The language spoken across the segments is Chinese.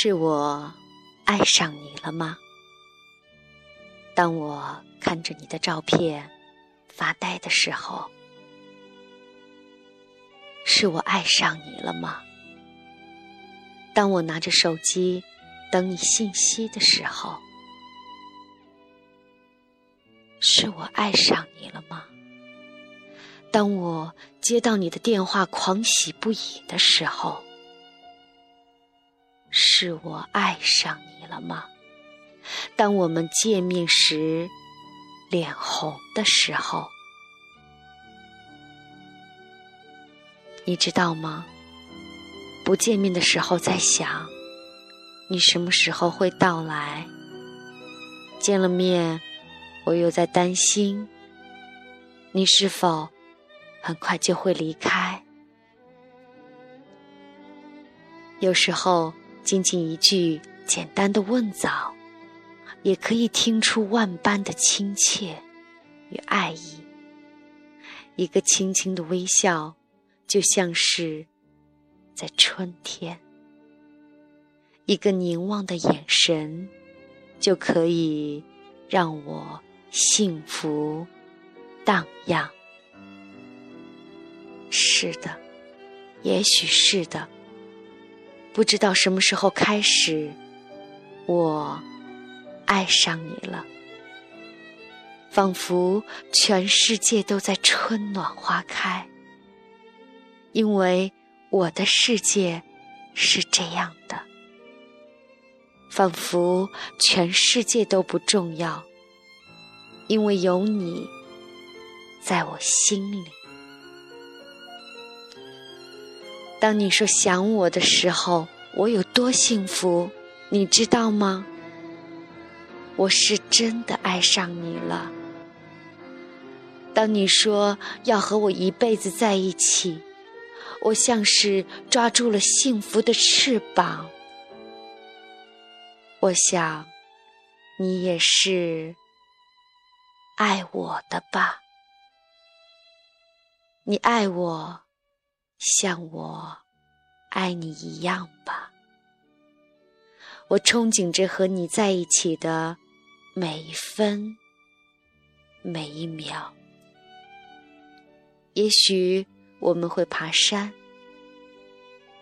是我爱上你了吗？当我看着你的照片发呆的时候，是我爱上你了吗？当我拿着手机等你信息的时候，是我爱上你了吗？当我接到你的电话狂喜不已的时候，是我爱上你了吗？当我们见面时脸红的时候，你知道吗？不见面的时候在想，你什么时候会到来？见了面，我又在担心，你是否很快就会离开？有时候。仅仅一句简单的问早，也可以听出万般的亲切与爱意。一个轻轻的微笑，就像是在春天；一个凝望的眼神，就可以让我幸福荡漾。是的，也许是的。不知道什么时候开始，我爱上你了，仿佛全世界都在春暖花开。因为我的世界是这样的，仿佛全世界都不重要，因为有你在我心里。当你说想我的时候，我有多幸福，你知道吗？我是真的爱上你了。当你说要和我一辈子在一起，我像是抓住了幸福的翅膀。我想，你也是爱我的吧？你爱我。像我爱你一样吧，我憧憬着和你在一起的每一分每一秒。也许我们会爬山，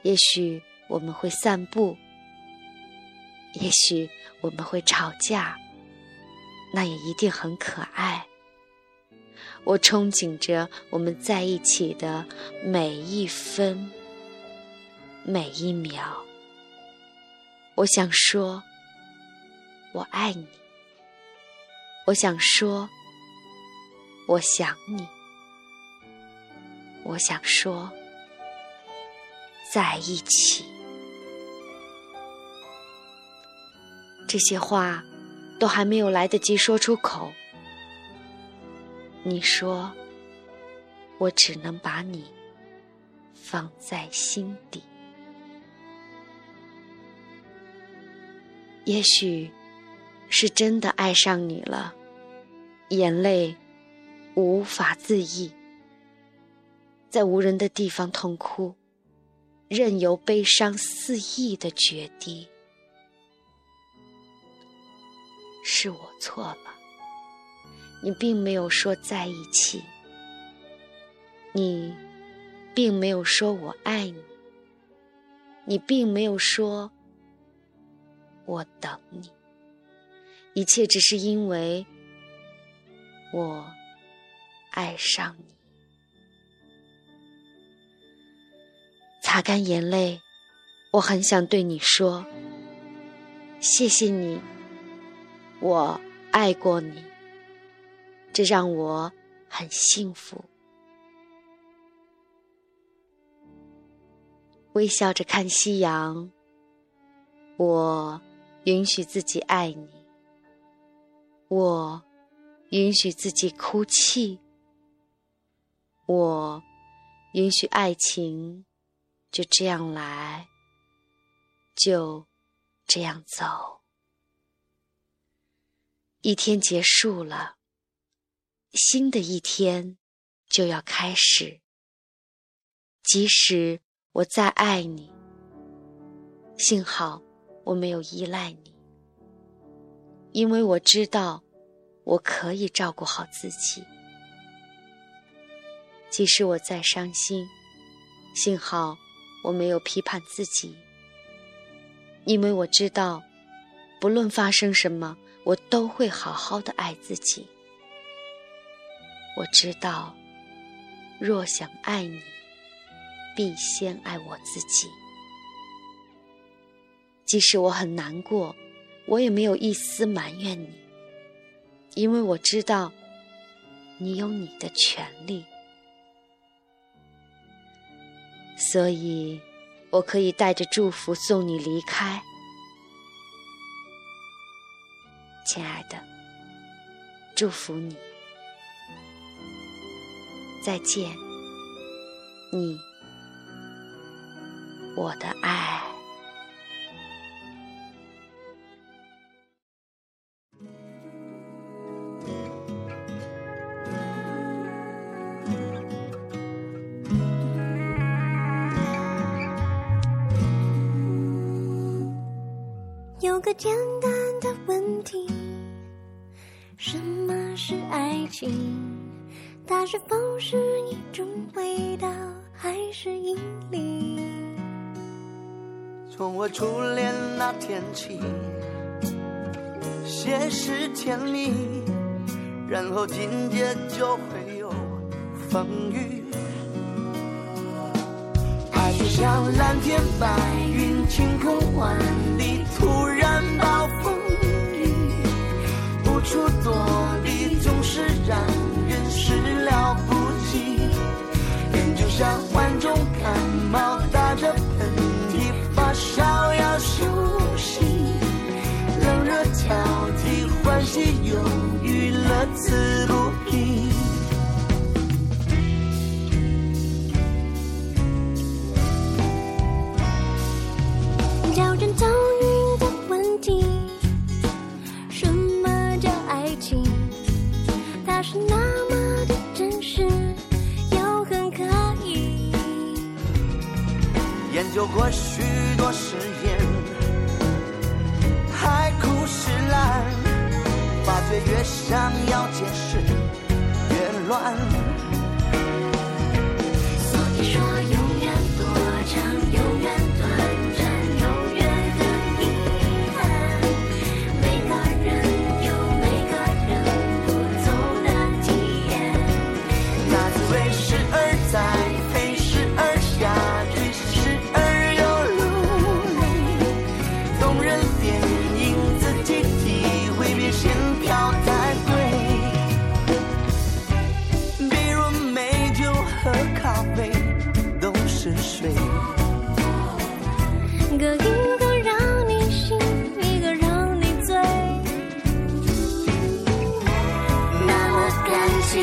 也许我们会散步，也许我们会吵架，那也一定很可爱。我憧憬着我们在一起的每一分每一秒。我想说，我爱你。我想说，我想你。我想说，在一起。这些话都还没有来得及说出口。你说，我只能把你放在心底。也许是真的爱上你了，眼泪无法自抑，在无人的地方痛哭，任由悲伤肆意的决堤。是我错了。你并没有说在一起，你并没有说我爱你，你并没有说我等你，一切只是因为我爱上你。擦干眼泪，我很想对你说：谢谢你，我爱过你。这让我很幸福。微笑着看夕阳，我允许自己爱你，我允许自己哭泣，我允许爱情就这样来，就这样走。一天结束了。新的一天就要开始，即使我再爱你，幸好我没有依赖你，因为我知道我可以照顾好自己。即使我再伤心，幸好我没有批判自己，因为我知道，不论发生什么，我都会好好的爱自己。我知道，若想爱你，必先爱我自己。即使我很难过，我也没有一丝埋怨你，因为我知道，你有你的权利，所以我可以带着祝福送你离开，亲爱的，祝福你，再见，你，我的爱。有个简单的问题：什么是爱情？它是否是一种味道，还是引力？从我初恋那天起，先是甜蜜，然后紧接就会有风雨。爱就像蓝天白云，替，欢喜忧郁，乐此不疲。叫人头晕的问题：什么叫爱情？它是那么的真实，又很可疑。研究过许多实觉越想要解释越乱。所以说，永远多长，永远短暂，永远很遗憾。每个人有每个人不同的体验。那滋味时而在，飞，时而下坠，时而又流泪。动人电一个让你心，一个让你醉。那么感情，